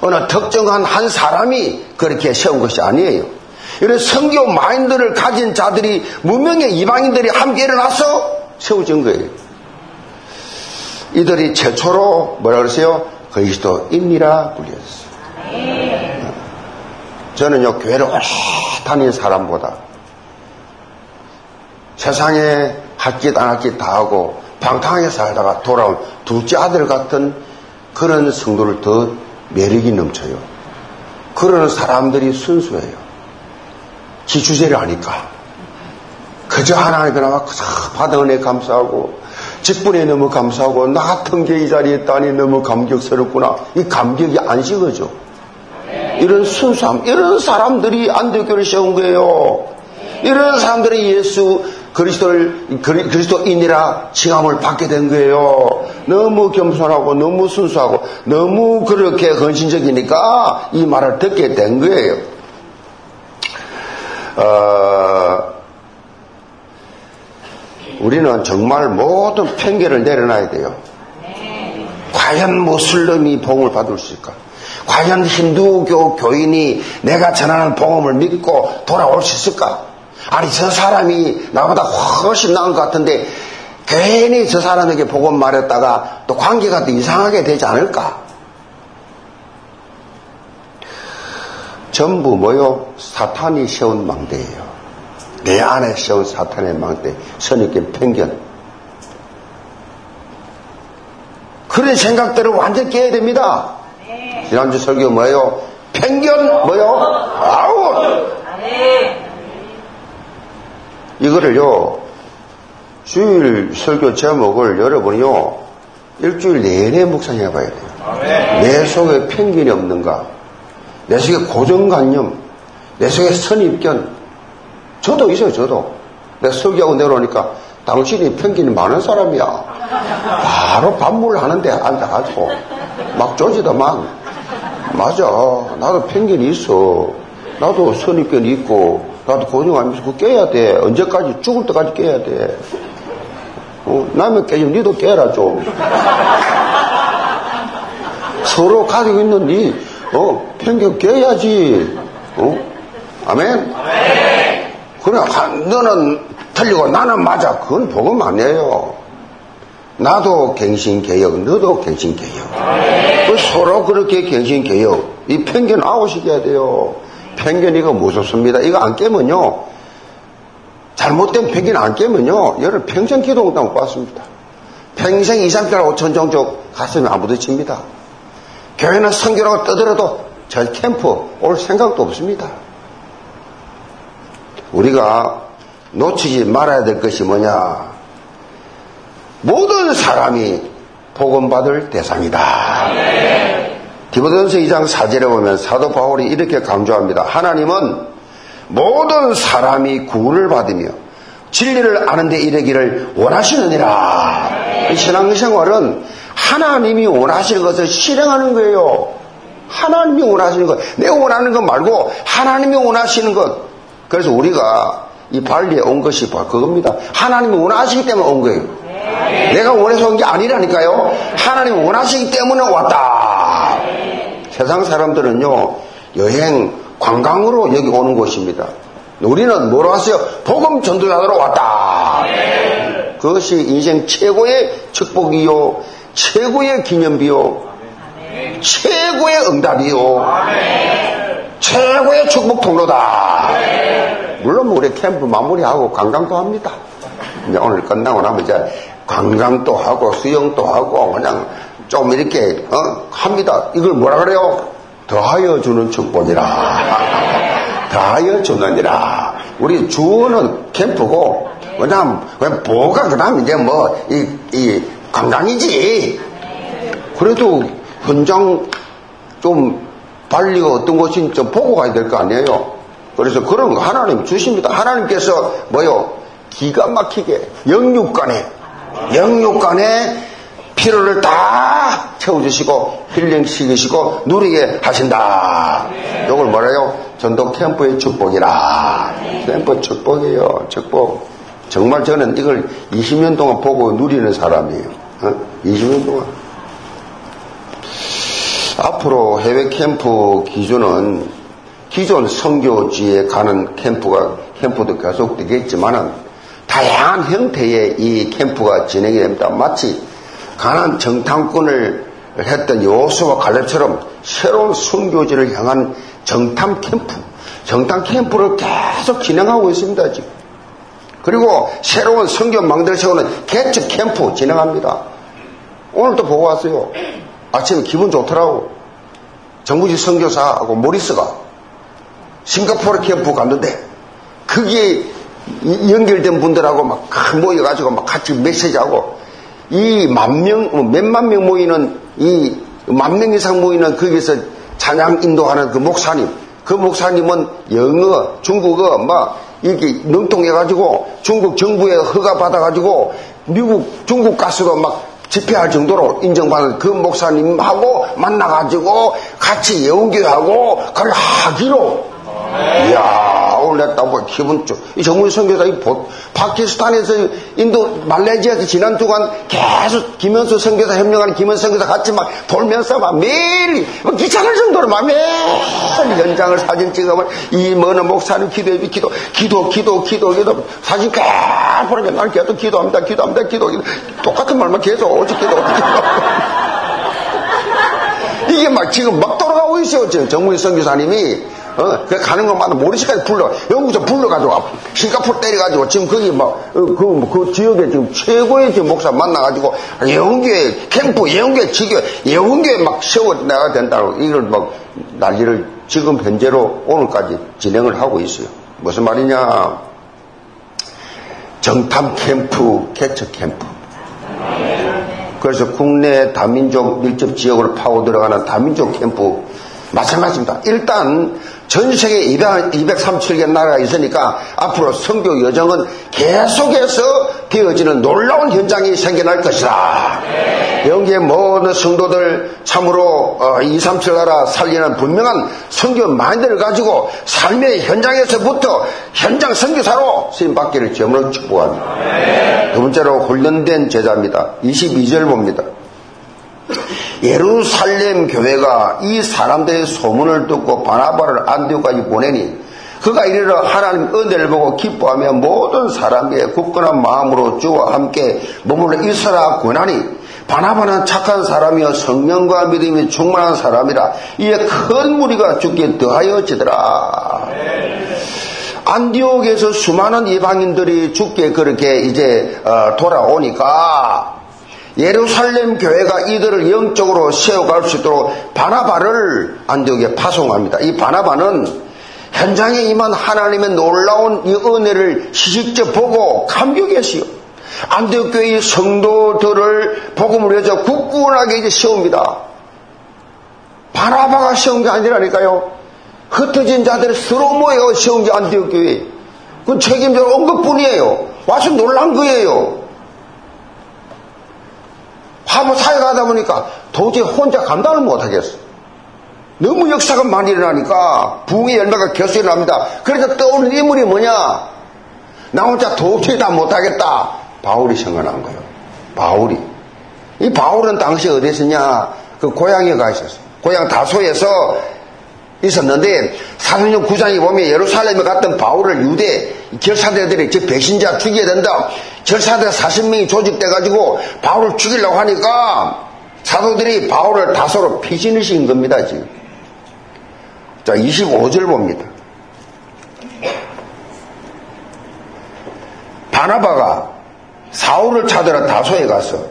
어느 특정한 한 사람이 그렇게 세운 것이 아니에요. 이런 성교 마인드를 가진 자들이 무명의 이방인들이 함께 일어나서 세워진 거예요. 이들이 최초로 뭐라 그러세요? 그리스도인이라 불렸어요. 저는요, 교회를 오래 다닌 사람보다 세상에 할짓 안 할 짓 다 하고 방탕하게 살다가 돌아온 둘째 아들 같은 그런 성도를 더 매력이 넘쳐요. 그러는 사람들이 순수해요. 지주제를 하니까. 그저 하나님 그나마 받은 은혜 감사하고 직분에 너무 감사하고 나 같은 게 이 자리에 있다니 너무 감격스럽구나. 이 감격이 안 식어져. 이런 순수함, 이런 사람들이 안대교를 세운 거예요. 이런 사람들이 예수 그리스도를 그리스도인이라 칭함을 받게 된 거예요. 너무 겸손하고 너무 순수하고 너무 그렇게 헌신적이니까 이 말을 듣게 된 거예요. 어, 우리는 정말 모든 편견을 내려놔야 돼요. 과연 무슬림이 복음을 받을 수 있을까? 과연 힌두교 교인이 내가 전하는 복음을 믿고 돌아올 수 있을까? 아니 저 사람이 나보다 훨씬 나은 것 같은데 괜히 저 사람에게 복음 말했다가 또 관계가 또 이상하게 되지 않을까? 전부 뭐요? 사탄이 세운 망대예요. 내 안에 세운 사탄의 망대, 선입견, 편견. 그런 생각들을 완전 깨야 됩니다. 지난주 설교 뭐예요? 편견 뭐요? 아웃! 이거를요, 주일 설교 제목을 여러분이요, 일주일 내내 묵상해 봐야 돼요. 내 속에 편견이 없는가? 내 속에 고정관념, 내 속에 선입견, 저도 있어요, 저도. 내가 설교하고 내려오니까 당신이 편견이 많은 사람이야. 바로 반문을 하는데 앉아가지고 막 조지더만. 맞아. 나도 편견이 있어. 나도 선입견이 있고, 나도 고정하면서 그거 깨야 돼. 언제까지? 죽을 때까지 깨야 돼. 어, 남의 깨지면 니도 깨라, 좀. 서로 가지고 있는 니, 어, 편견 깨야지. 어? 아멘? 아멘. 그래, 너는 틀리고 나는 맞아. 그건 복음 아니에요. 나도 갱신개혁, 너도 갱신개혁. 그 서로 그렇게 갱신개혁. 이 편견 아웃시켜야 돼요. 편견 이거 무섭습니다. 이거 안 깨면요. 잘못된 편견 안 깨면요. 여러분 평생 기도응답 못 받습니다. 평생 2, 3개월 5천 정도 가슴에 안 부딪힙니다. 교회는 성교라고 떠들어도 저 캠프 올 생각도 없습니다. 우리가 놓치지 말아야 될 것이 뭐냐? 모든 사람이 복음받을 대상이다. 디모데전서 2장 4절에 보면 사도 바울이 이렇게 강조합니다. 하나님은 모든 사람이 구원을 받으며 진리를 아는 데 이르기를 원하시느니라. 신앙생활은 하나님이 원하시는 것을 실행하는 거예요. 하나님이 원하시는 것. 내가 원하는 것 말고 하나님이 원하시는 것. 그래서 우리가 이 발리에 온 것이 바로 그겁니다. 하나님이 원하시기 때문에 온 거예요. 내가 원해서 온 게 아니라니까요. 하나님이 원하시기 때문에 왔다. 세상 사람들은요, 여행, 관광으로 여기 오는 곳입니다. 우리는 뭐로 왔어요? 복음 전도자로 왔다. 그것이 인생 최고의 축복이요, 최고의 기념비요, 최고의 응답이요, 최고의 축복 통로다. 우리 캠프 마무리하고 관광도 합니다. 이제 오늘 끝나고 나면 이제 관광도 하고 수영도 하고 그냥 좀 이렇게 어? 합니다. 이걸 뭐라 그래요? 더하여 주는 축복이라. 더하여 주느니라. 우리 주어는 캠프고 왜냐면 뭐가 그다음 이제 뭐이 이 관광이지. 그래도 현장 좀 발리가 어떤 곳인지 좀 보고 가야 될 거 아니에요. 그래서 그런 거 하나님 주십니다. 하나님께서 뭐요? 기가 막히게 영육간에 영육간에 피로를 다 채워주시고 힐링시키시고 누리게 하신다. 이걸 뭐래요? 전도 캠프의 축복이라. 캠프 축복이에요. 축복. 정말 저는 이걸 20년 동안 보고 누리는 사람이에요. 어? 20년 동안. 앞으로 해외 캠프 기준은 기존 성교지에 가는 캠프가 캠프도 계속 되겠지만은 다양한 형태의 이 캠프가 진행이 됩니다. 마치 가난 정탐꾼을 했던 요수와 갈렙처럼 새로운 순교지를 향한 정탐 캠프, 정탐 캠프를 계속 진행하고 있습니다. 지금. 그리고 새로운 성교망대를 세우는 개척 캠프 진행합니다. 오늘도 보고 왔어요. 아침에 기분 좋더라고. 정부지 선교사하고 모리스가 싱가포르 캠프 갔는데 거기에 연결된 분들하고 막 모여가지고 막 같이 메시지하고 이 만 명, 뭐 몇만 명 모이는 이 만 명 이상 모이는 거기서 찬양 인도하는 그 목사님, 그 목사님은 영어, 중국어 막 이렇게 능통해가지고 중국 정부에 허가 받아가지고 미국, 중국 가서도 막 집회할 정도로 인정받은 그 목사님하고 만나가지고 같이 예언교회하고 그걸 하기로 이야, 냈다 보 기분 좋. 이 정문 선교사, 이 파키스탄에서, 인도, 말레이시아에서 지난 주간 계속 김현수 선교사 협력하는 김현수 선교사 같이 막 돌면서 막 매일 막 귀찮을 정도로 막 매일 연장을 사진 찍으면 이 뭐는 목사님 기도해 기도, 기도, 기도, 기도, 기도, 사진 보는게 난 계속 기도합니다, 기도합니다, 기도, 기도. 똑같은 말만 계속 오직 기도. 이게 막 지금 막 돌아가고 있어요, 정문 선교사님이. 어, 그 가는 것마다 모리시까지 불러, 영국에서 불러가지고, 싱가포르 때려가지고, 지금 거기 뭐, 어, 그, 뭐, 그 지역에 지금 최고의 지금 목사 만나가지고, 예언교회 캠프, 예언교회 지교, 예언교회 막 세워내야 된다고, 이걸 막 난리를 지금 현재로 오늘까지 진행을 하고 있어요. 무슨 말이냐. 정탐 캠프, 개척 캠프. 그래서 국내 다민족 밀접 지역으로 파고 들어가는 다민족 캠프 마찬가지입니다. 일단 전 세계 200, 237개 나라가 있으니까 앞으로 성교 여정은 계속해서 되어지는 놀라운 현장이 생겨날 것이다. 여기에 모든 성도들 참으로 어, 237 나라 살리는 분명한 성교 마인드를 가지고 삶의 현장에서부터 현장 성교사로 쓰임 받기를 점으로 축복합니다. 두 번째로 훈련된 제자입니다. 22절 봅니다. 예루살렘 교회가 이 사람들의 소문을 듣고 바나바를 안디오까지 보내니 그가 이르러 하나님 은혜를 보고 기뻐하며 모든 사람의 굳건한 마음으로 주와 함께 머물러 있어라 권하니 바나바는 착한 사람이여 성령과 믿음이 충만한 사람이라 이에 큰 무리가 죽게 더하여지더라. 안디옥에서 수많은 이방인들이 죽게 그렇게 이제 어, 돌아오니까 예루살렘 교회가 이들을 영적으로 세워갈 수 있도록 바나바를 안디옥에 파송합니다. 이 바나바는 현장에 임한 하나님의 놀라운 이 은혜를 직접 보고 감격했어요. 안디옥 교회의 성도들을 복음을 해서 굳건하게 이제 세웁니다. 바나바가 세운 게 아니라니까요. 흩어진 자들을 서로 모여 세운 게 안디옥 교회. 그건 책임자로 온 것뿐이에요. 와서 놀란 거예요. 한번 사역하다 보니까 도저히 혼자 감당을 못하겠어. 너무 역사가 많이 일어나니까 부흥의 열매가 결수 일어납니다. 그래서 떠오르는 인물이 뭐냐? 나 혼자 도저히 다 못하겠다. 바울이 생각난 거예요. 바울이. 이 바울은 당시 어디 있었냐? 그 고향에 가 있었어. 고향 다소에서 있었는데 사도행 9장에 보면 예루살렘에 갔던 바울을 유대 결사대들이 즉 배신자 죽여야 된다. 결사대 40명이 조직돼 가지고 바울을 죽이려고 하니까 사도들이 바울을 다소로 시킨 겁니다 지금. 자 25절 봅니다. 바나바가 사울을 찾으러 다소에 가서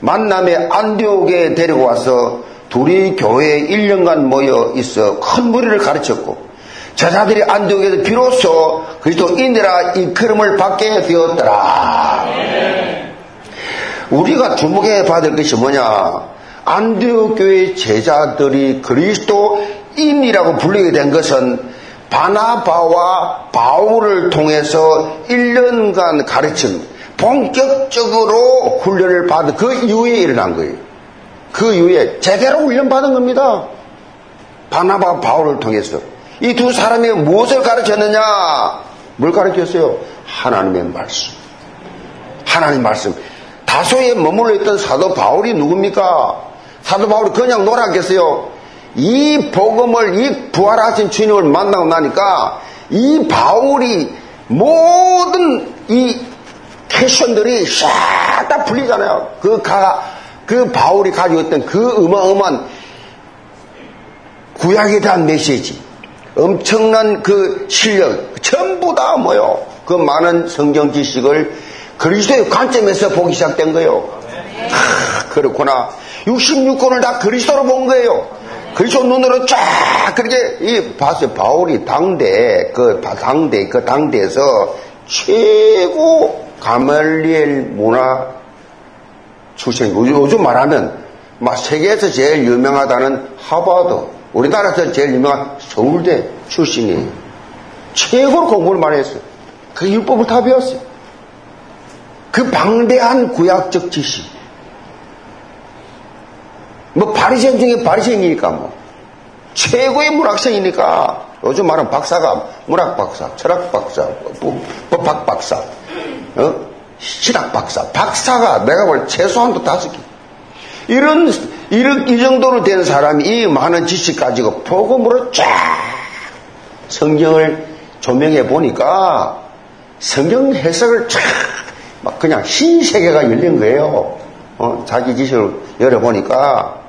만남에 안디옥에 데리고 와서 둘이 교회에 1년간 모여 있어 큰 무리를 가르쳤고 제자들이 안디옥에서 비로소 그리스도인이라 이크름을 받게 되었더라. 우리가 주목해 받을 것이 뭐냐? 안디옥 교회 제자들이 그리스도인이라고 불리게 된 것은 바나바와 바울을 통해서 1년간 가르친 본격적으로 훈련을 받은 그 이후에 일어난 거예요. 그 이후에 제대로 훈련받은 겁니다. 바나바 바울을 통해서. 이 두 사람이 무엇을 가르쳤느냐? 뭘 가르쳤어요? 하나님의 말씀. 하나님 말씀. 다소에 머물러 있던 사도 바울이 누굽니까? 사도 바울이 그냥 놀았겠어요? 이 복음을, 이 부활하신 주님을 만나고 나니까 이 바울이 모든 이 패션들이 싹 다 풀리잖아요. 그 가, 그 바울이 가지고 있던 그 어마어마한 구약에 대한 메시지, 엄청난 그 실력, 전부 다 뭐요? 그 많은 성경 지식을 그리스도의 관점에서 보기 시작된 거예요. 아, 그렇구나. 66권을 다 그리스도로 본 거예요. 그리스도 눈으로 쫙 그렇게 이 봤어요. 바울이 당대 그 당대 그 당대에서 최고 가말리엘 문화 출신 요즘 말하면 막 세계에서 제일 유명하다는 하버드 우리나라에서 제일 유명한 서울대 출신이 최고로 공부를 많이 했어요. 그 율법을 다 배웠어요. 그 방대한 구약적 지식. 뭐 바리새인 중에 바리새인이니까 뭐 최고의 문학생이니까 요즘 말하는 박사가 문학 박사, 철학 박사, 법학 박사, 어? 신학 박사, 박사가 내가 볼 최소한도 다섯 개. 이런, 이런 이 정도로 된 사람이 이 많은 지식 가지고 복음으로 쫙 성경을 조명해 보니까 성경 해석을 쫙 막 그냥 신세계가 열린 거예요. 어, 자기 지식을 열어보니까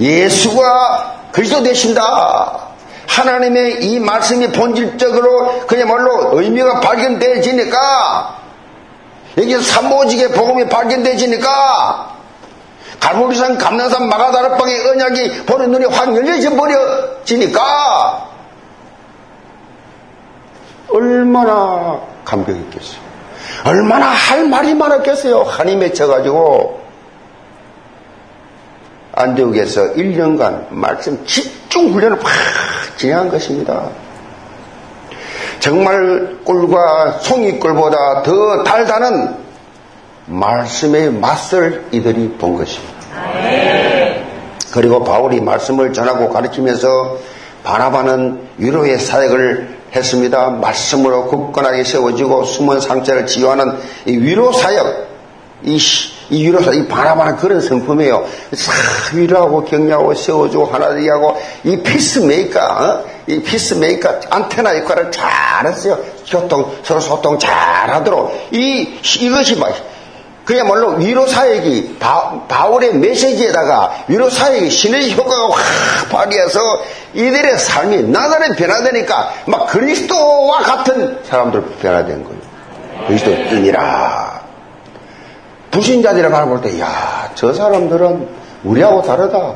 예수가 그리스도 되신다. 하나님의 이 말씀이 본질적으로 그야말로 의미가 발견되어지니까 여기서 삼보직의 복음이 발견되어지니까 갈무리산 감난산 마가다락방의 언약이 보는 눈이 확 열려져 버려지니까 얼마나 감격 있겠어요. 얼마나 할 말이 많았겠어요. 한이 맺혀가지고 안디옥에서 1년간 말씀 집중 훈련을 팍 진행한 것입니다. 정말 꿀과 송이꿀보다 더 달다는 말씀의 맛을 이들이 본 것입니다. 그리고 바울이 말씀을 전하고 가르치면서 바나바는 위로의 사역을 했습니다. 말씀으로 굳건하게 세워지고 숨은 상처를 치유하는 이 위로 사역, 이, 이 위로사, 이 바나바는 그런 성품이에요. 싹 위로하고 격려하고 세워주고 하나 되게 하고 이 peacemaker, 어? 이 peacemaker 안테나 역할을 잘 했어요. 교통, 서로 소통 잘 하도록. 이, 이것이 막, 그야말로 위로 사역이 바울의 메시지에다가 위로 사역이 신의 효과가 확 발휘해서 이들의 삶이 나날이 변화되니까 막 그리스도와 같은 사람들 변화된 거예요. 그리스도인이라. 불신자들이라고 알아볼 때, 야, 저 사람들은 우리하고 다르다.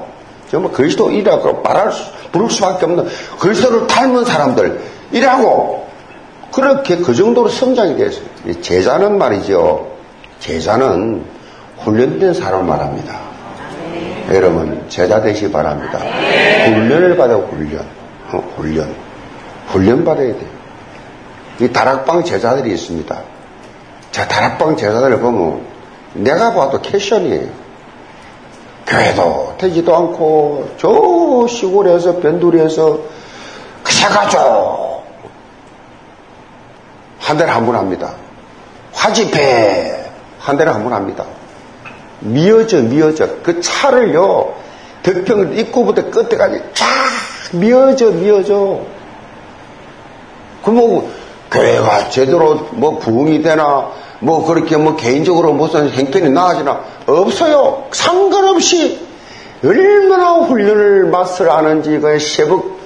정말 그리스도인이라고 말할 수, 부를 수밖에 없는 그리스도를 닮은 사람들. 이라고 그렇게 그 정도로 성장이 됐어요. 제자는 말이죠. 제자는 훈련된 사람을 말합니다. 네. 여러분, 제자 되시 바랍니다. 네. 훈련을 받아 훈련. 어, 훈련. 훈련 받아야 돼요. 이 다락방 제자들이 있습니다. 자, 다락방 제자들을 보면 내가 봐도 캐션이에요. 교회도 되지도 않고 저 시골에서 변두리에서 그새 가죠. 한 달에 한 번 합니다. 화집회 한 달에 한 번 합니다. 미어져 미어져 그 차를요 덕평 입구부터 끝에까지 쫙 미어져 미어져 그뭐 교회가 제대로 뭐 부흥이 되나 뭐 그렇게 뭐 개인적으로 무슨 행편이 나아지나 없어요 상관없이 얼마나 훈련을 맛을 아는지 그 새벽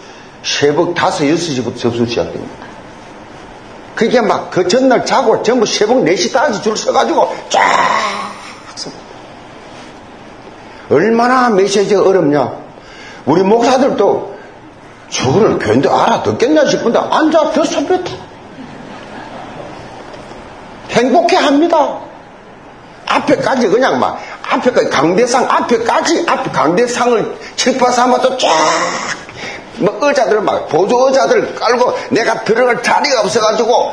새벽 다섯 여섯 시부터 접수 시작됩니다 그게 막 그 전날 자고 전부 새벽 4시까지 줄 서가지고 쫙 얼마나 메시지가 어렵냐. 우리 목사들도 저거를 괜히 알아듣겠냐 싶은데 앉아 벼서 뱉어. 행복해 합니다. 앞에까지 그냥 막 앞에까지 강대상 앞에까지 앞에 강대상을 칠파 삼아도 쫙뭐 의자들 막 보조 의자들 깔고 내가 들어갈 자리가 없어가지고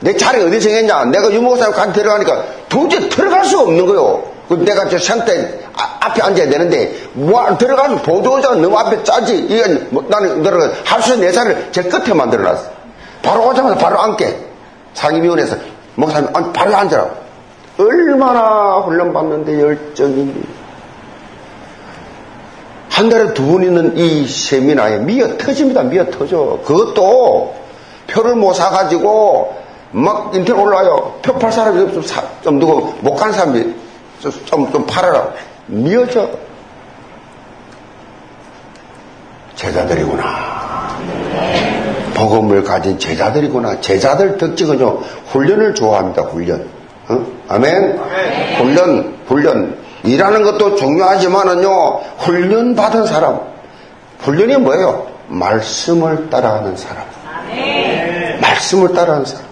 내 자리 어디 정했냐 내가 유목사님 간 들어가니까 도저히 들어갈 수가 없는 거요. 그 내가 저 상태 아, 앞에 앉아야 되는데 뭐 들어가면 보도자가 너무 앞에 짜지 이건 뭐 나는 들어가 할수 있는 내 자리를 제일 끝에 만들어놨어. 바로 오자마자 바로 앉게 상임위원회에서 목사님 바로 앉아라. 얼마나 훈련받는데 열정이 한 달에 두 번 있는 이 세미나에 미어 터집니다. 미어 터져. 그것도 표를 못 사가지고 막 인터넷 올라와요. 표 팔 사람이 없으면 사, 좀 누구 못 가는 사람이 좀, 좀 팔아라. 미어져. 제자들이구나. 복음을 가진 제자들이구나. 제자들 특징은요, 훈련을 좋아합니다, 훈련. 어? 아멘? 아멘? 훈련, 훈련. 일하는 것도 중요하지만은요, 훈련 받은 사람. 훈련이 뭐예요? 말씀을 따라하는 사람. 아멘. 말씀을 따라하는 사람.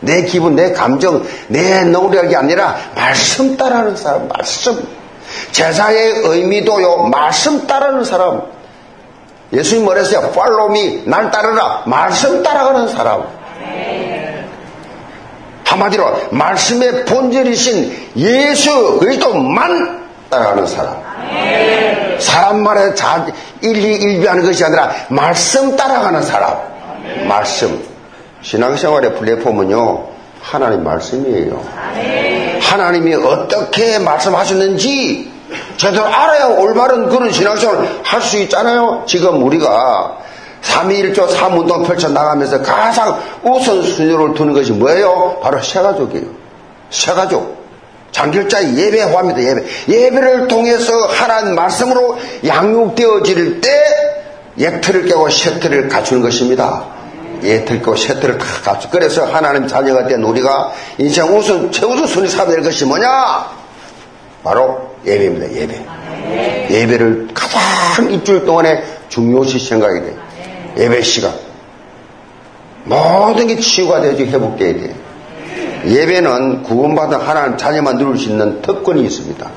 내 기분, 내 감정, 내 노력이 아니라 말씀 따라하는 사람, 말씀. 제사의 의미도요, 말씀 따르는 사람. 예수님 뭐랬어요? 팔로미, 날 따르라. 말씀 따라가는 사람. 한마디로, 말씀의 본질이신 예수 그리스도만 따라가는 사람. 사람 말에 자, 일리 일비하는 것이 아니라 말씀 따라가는 사람. 말씀. 신앙생활의 플랫폼은요, 하나님 말씀이에요. 하나님이 어떻게 말씀하셨는지 제대로 알아야 올바른 그런 신앙생활을 할 수 있잖아요. 지금 우리가 3.1조 3운동 펼쳐나가면서 가장 우선순위를 두는 것이 뭐예요? 바로 새가족이에요. 새가족. 장결자 예배화입니다. 예배. 예배를 통해서 하나님 말씀으로 양육되어질 때 예틀을 깨고 셰틀을 갖추는 것입니다. 예틀 깨고 셰틀을 다 갖추. 그래서 하나님 자녀가 된 우리가 인생 우선 최우선 순위 삼아야 될 것이 뭐냐? 바로 예배입니다. 예배. 예배를 가장 일주일 동안에 중요시 생각이 돼요. 예배 시간. 모든 게 치유가 되어지 회복돼야 돼요. 예배는 구원받은 하나님 자녀만 누릴 수 있는 특권이 있습니다.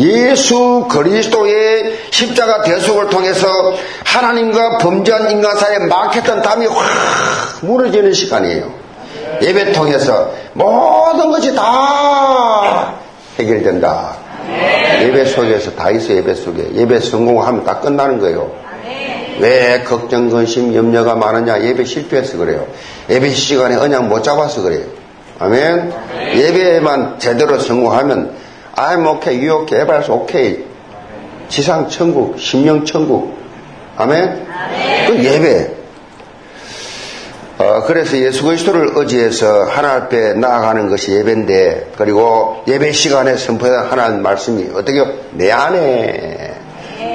예수 그리스도의 십자가 대속을 통해서 하나님과 범죄한 인간 사이에 막혔던 담이 확 무너지는 시간이에요. 예배 통해서 모든 것이 다 해결된다. 예배 속에서 다 있어 예배 속에 예배 성공하면 다 끝나는 거예요. 왜 걱정, 근심, 염려가 많으냐? 예배 실패해서 그래요. 예배 시간에 언약 못 잡아서 그래요. 아멘. 예배만 제대로 성공하면 I'm okay, you okay, everybody's okay. 지상 천국, 심령 천국. 아멘. 그 예배. 어, 그래서 예수 그리스도를 의지해서 하나님 앞에 나아가는 것이 예배인데 그리고 예배 시간에 선포한 하나님 말씀이 어떻게 내 안에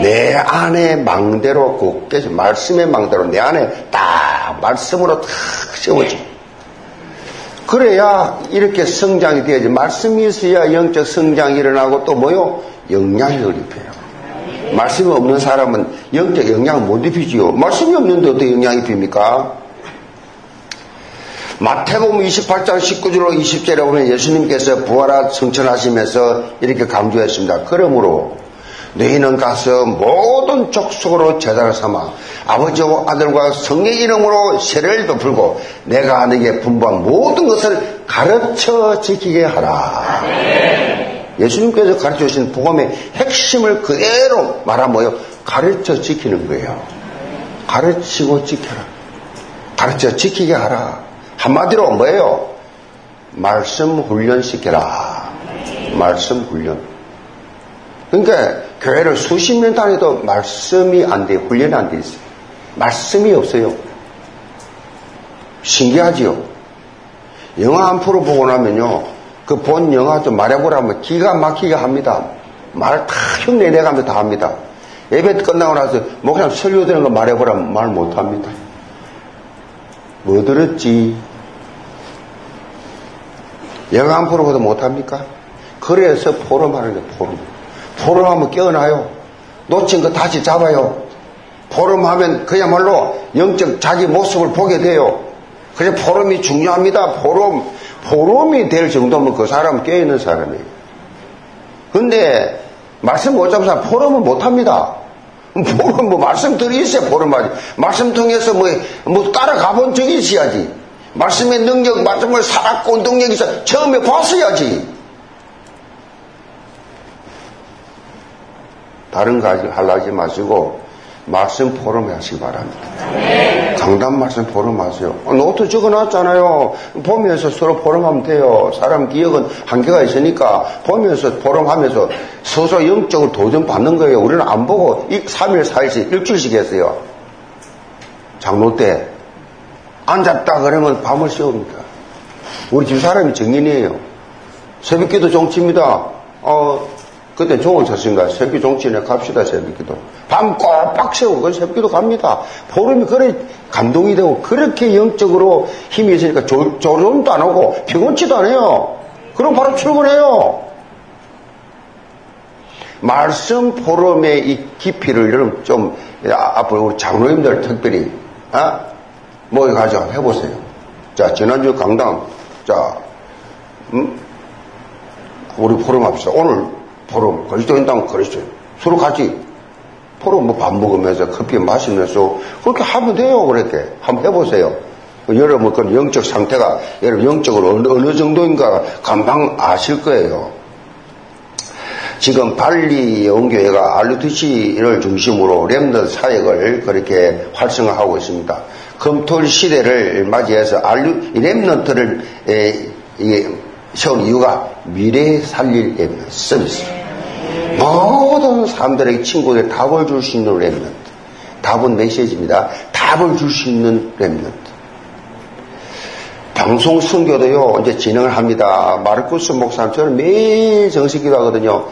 내 안에 망대로 굳게 말씀의 망대로 내 안에 딱 말씀으로 탁 세워지. 그래야 이렇게 성장이 되어야지. 말씀이 있어야 영적 성장이 일어나고 또 뭐요? 영향력을 입혀요. 말씀이 없는 사람은 영적 영향을 못 입히지요. 말씀이 없는데 어떻게 영향이 입힙니까? 마태복음 28장 19절로 20절에 보면 예수님께서 부활하 성천하시면서 이렇게 강조했습니다. 그러므로 너희는 가서 모든 족속으로 제자를 삼아 아버지와 아들과 성의 이름으로 세례를 베풀고 내가 너에게 분부한 모든 것을 가르쳐 지키게 하라. 예수님께서 가르쳐 주신 복음의 핵심을 그대로 말하면 가르쳐 지키는 거예요. 가르치고 지켜라. 가르쳐 지키게 하라. 한마디로 뭐예요? 말씀 훈련시켜라. 말씀 훈련. 그러니까 교회를 수십 년 다녀도 말씀이 안 돼, 훈련이 안 돼 있어요. 말씀이 없어요. 신기하지요? 영화 한 프로 보고 나면요, 그 본 영화 좀 말해보라면 기가 막히게 합니다. 말 다 흉내 내가면서 다 합니다. 예배 끝나고 나서 목사님 설교되는 거 말해보라면 말 못합니다. 뭐 들었지? 프로 보도 못합니까? 그래서 포럼하는 거예요, 포럼. 포럼하면 깨어나요. 놓친 거 다시 잡아요. 포럼하면 그야말로 영적 자기 모습을 보게 돼요. 그래서 포럼이 중요합니다. 포럼. 포럼이 될 정도면 그 사람은 깨어있는 사람이에요. 근데 말씀 못 잡은 사람 포럼은 못합니다. 포럼 뭐 말씀 들이 있어야 포럼하지. 말씀 통해서 뭐, 뭐 따라가 본 적이 있어야지. 말씀의 능력, 말씀을 살았고 능력이 있어 처음에 봤어야지. 다른 거 하려지 마시고 말씀 포럼 하시기 바랍니다. 강단 말씀 포럼 하세요. 어, 노트 적어놨잖아요. 보면서 서로 포럼하면 돼요. 사람 기억은 한계가 있으니까 보면서 포럼하면서 서서 영적으로 도전 받는 거예요. 우리는 안 보고 3일, 4일씩 일주일씩 했어요. 장로 때 앉았다 그러면 밤을 새웁니다. 우리 집 사람이 증인이에요. 새벽기도 종치입니다. 어, 그때 종을 쳤으니까 새끼 종치네 갑시다 새벽기도. 밤 꼬박 세우고 그 새벽기도 갑니다. 보름이 그래 감동이 되고 그렇게 영적으로 힘이 있으니까 조, 조름도 안 하고 피곤치도 안 해요. 그럼 바로 출근해요. 말씀 포럼의 이 깊이를 여러분 좀 앞으로 우리 장로님들 특별히 아? 모여 가지고 해보세요. 자 지난주 강당 자 음? 우리 포럼 합시다. 오늘 포럼 그리스도인 당 그리스도 서로 같이 포럼 뭐 밥 먹으면서 커피 마시면서 그렇게 하면 돼요. 그렇게 한번 해보세요. 여러분 그 영적 상태가 여러분 영적으로 어느, 어느 정도인가 감방 아실 거예요. 지금 발리 영교회가 RUTC를 중심으로 렘더 사역을 그렇게 활성화하고 있습니다. 검토일 시대를 맞이해서 RU, 렘넌트를 세운 이유가 미래 살릴 렘넌트 서비스. 모든 사람들에게 친구에게 답을 줄 수 있는 렘넌트. 답은 메시지입니다. 답을 줄 수 있는 렘넌트. 방송 순교도요, 이제 진행을 합니다. 마르쿠스 목사님, 저는 매일 정식 기도하거든요.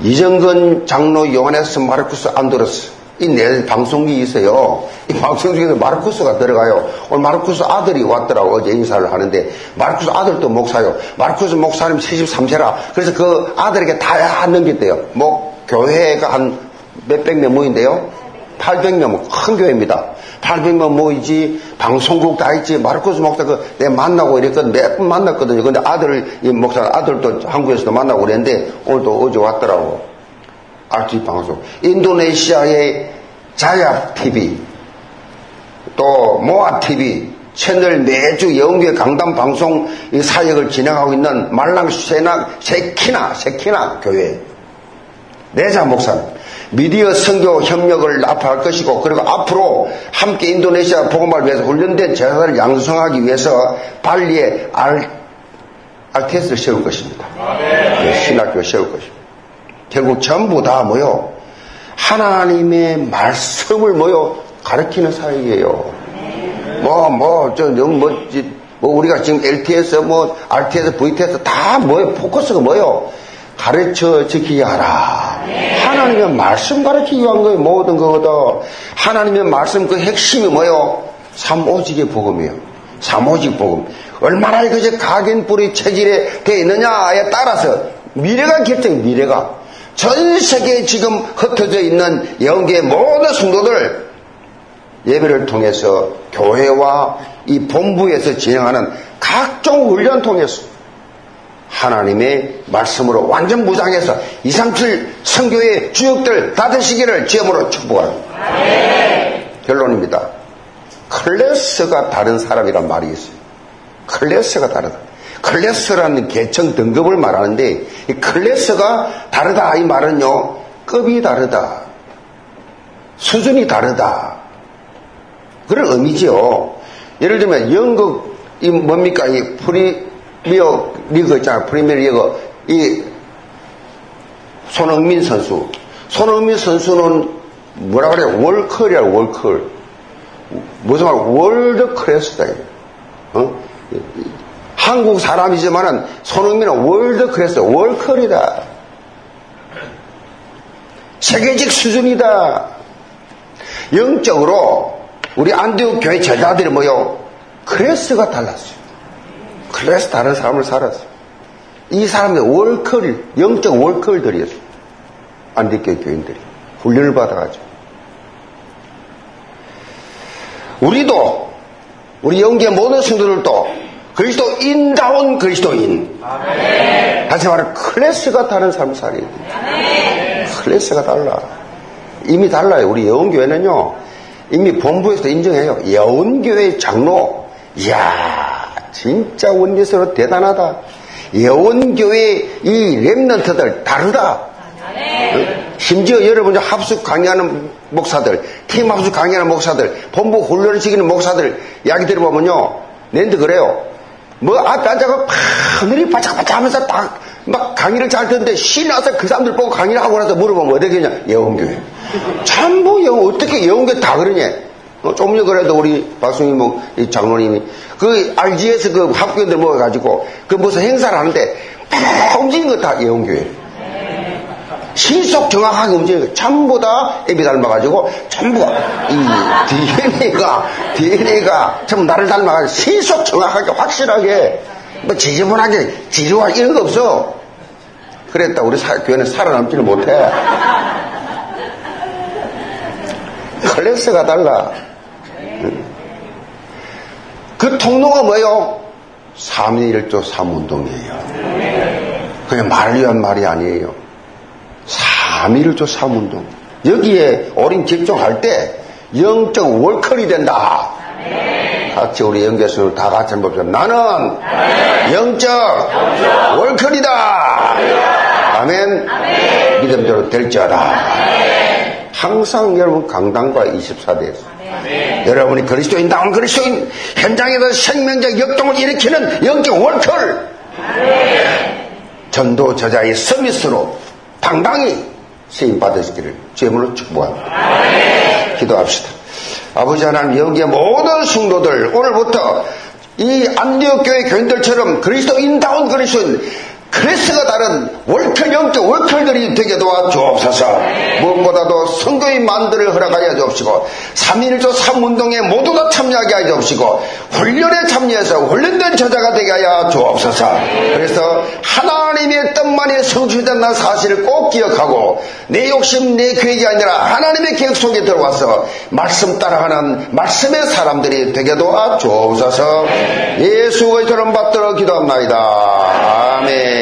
이정근 장로 요한에스 마르쿠스 안드로스. 이 내 방송이 있어요. 이 방송 중에서 마르쿠스가 들어가요. 오늘 마르쿠스 아들이 왔더라고. 어제 인사를 하는데, 마르쿠스 아들도 목사요. 마르쿠스 목사님 73세라. 그래서 그 아들에게 다 넘겼대요. 뭐, 교회가 한 몇백 명 모인데요. 800명, 큰 교회입니다. 800명 모이지, 방송국 다 있지, 마르코스 목사 그, 내 만나고 이랬거든. 몇 번 만났거든요. 근데 아들을, 이 목사 아들도 한국에서도 만나고 그랬는데, 오늘도 어제 왔더라고. RT 방송. 인도네시아의 자야 TV, 또 모아 TV, 채널 매주 영계 강단 방송 사역을 진행하고 있는 말랑 세나, 세키나, 세키나 교회. 내자 목사님. 미디어 선교 협력을 납할 것이고 그리고 앞으로 함께 인도네시아 복음을 위해서 훈련된 제자를 양성하기 위해서 발리에 알, RTS를 세울 것입니다. 네, 신학교를 세울 것입니다. 결국 전부 다 뭐요? 하나님의 말씀을 뭐요? 가르치는 사역이에요. 뭐, 뭐, 저, 영, 뭐, 뭐, 우리가 지금 LTS, 뭐, RTS, VTS 다 뭐요? 포커스가 뭐요? 가르쳐 지키게 하라. 하나님의 말씀 가르치기 위한 거예요. 모든 거거든. 하나님의 말씀 그 핵심이 뭐요? 삼오직의 복음이에요. 삼오직 복음. 얼마나 이것이 각인 뿌리 체질에 되어 있느냐에 따라서 미래가 결정해 미래가. 전 세계에 지금 흩어져 있는 영계의 모든 성도들 예배를 통해서 교회와 이 본부에서 진행하는 각종 훈련 통해서 하나님의 말씀으로 완전 무장해서 2, 3, 7 성교의 주역들 다 되시기를 지음으로 축복합니다. 결론입니다. 클래스가 다른 사람이란 말이 있어요. 클래스가 다르다. 클래스라는 계층 등급을 말하는데 이 클래스가 다르다 이 말은요. 급이 다르다. 수준이 다르다. 그런 의미지요 예를 들면 영국 이 뭡니까? 이 프리미어 리그 있잖아. 프리미어 리그. 이 손흥민 선수. 손흥민 선수는 뭐라 그래? 월클이야 월클. 무슨 말? world class다. 어? 한국 사람이지만은 손흥민은 world class, 월클이다. 세계적 수준이다. 영적으로 우리 안디옥 교회 제자들이 뭐요? 클래스가 달랐어요. 클래스 다른 사람을 살았어요. 이 사람들 월클, 영적 월클들이었어요. 안디옥 교회 교인들이. 훈련을 받아가지고. 우리도, 우리 영계 모든 성도들도 그리스도인다운 그리스도인. 아멘. 다시 말해 클래스가 다른 삶을 살아야 돼. 클래스가 달라. 이미 달라요. 우리 여운교회는요. 이미 본부에서도 인정해요. 여운교회 장로. 이야 진짜 원리스로 대단하다. 여운교회 이 랩런트들 다르다. 심지어 여러분 합숙 강의하는 목사들, 팀 합숙 강의하는 목사들, 본부 훈련을 시키는 목사들 이야기 들어보면요. 낸데 그래요. 뭐 앞에 앉아가 하늘이 바짝바짝 하면서 딱 막 강의를 잘 듣는데 신나서 그 사람들 보고 강의를 하고 나서 물어보면 어떻게 하냐? 예원교회. 참뭐 영 어떻게 예원교회 다 그러냐? 어, 조금 전 그래도 우리 박승희 뭐, 장로님이 그 RGS 그 학교들 모여가지고 그 무슨 행사를 하는데 막 움직이는 거다 예원교회 신속 정확하게 움직이는 거 전부 다 애비 닮아가지고 전부 이 DNA가 DNA가 전부 나를 닮아가지고 신속 정확하게 확실하게 뭐 지저분하게 지루할 이런 거 없어. 그랬다 우리 사, 교회는 살아남지를 못해. 클래스가 달라. 그 통로가 뭐예요? 3인 1조 3운동이에요. 그냥 말을 위한 말이 아니에요. 3일조 3운동. 여기에 어린 집중할 때 영적 월컬이 된다. 같이 우리 영계수를 다 같이 한번 봅시다. 나는 영적 월컬이다. 아멘. 믿음대로 될지어다. 항상 여러분 강당과 24대에서 여러분이 그리스도인 다운 그리스도인 현장에서 생명적 역동을 일으키는 영적 월컬 전도 저자의 서비스로 당당히 세임 받으시기를 죄물로 축복합니다. 기도합시다. 아버지 하나님 여기에 모든 성도들 오늘부터 이 안디옥 교회 교인들처럼 그리스도인다운 그리스도인 크레스가 다른 월클 영적 월클들이 되게 도와 주옵소서. 무엇보다도 성도의 만들을 허락하여 주옵시고 3.1조 3운동에 모두 다 참여하게 하여 주옵시고 훈련에 참여해서 훈련된 저자가 되게 하여 주옵소서. 그래서 하나님의 뜻만이 성취된다는 사실을 꼭 기억하고 내 욕심 내 계획이 아니라 하나님의 계획 속에 들어와서 말씀 따라가는 말씀의 사람들이 되게 도와 주옵소서. 예수의 저런 받들어 기도합니다. 아멘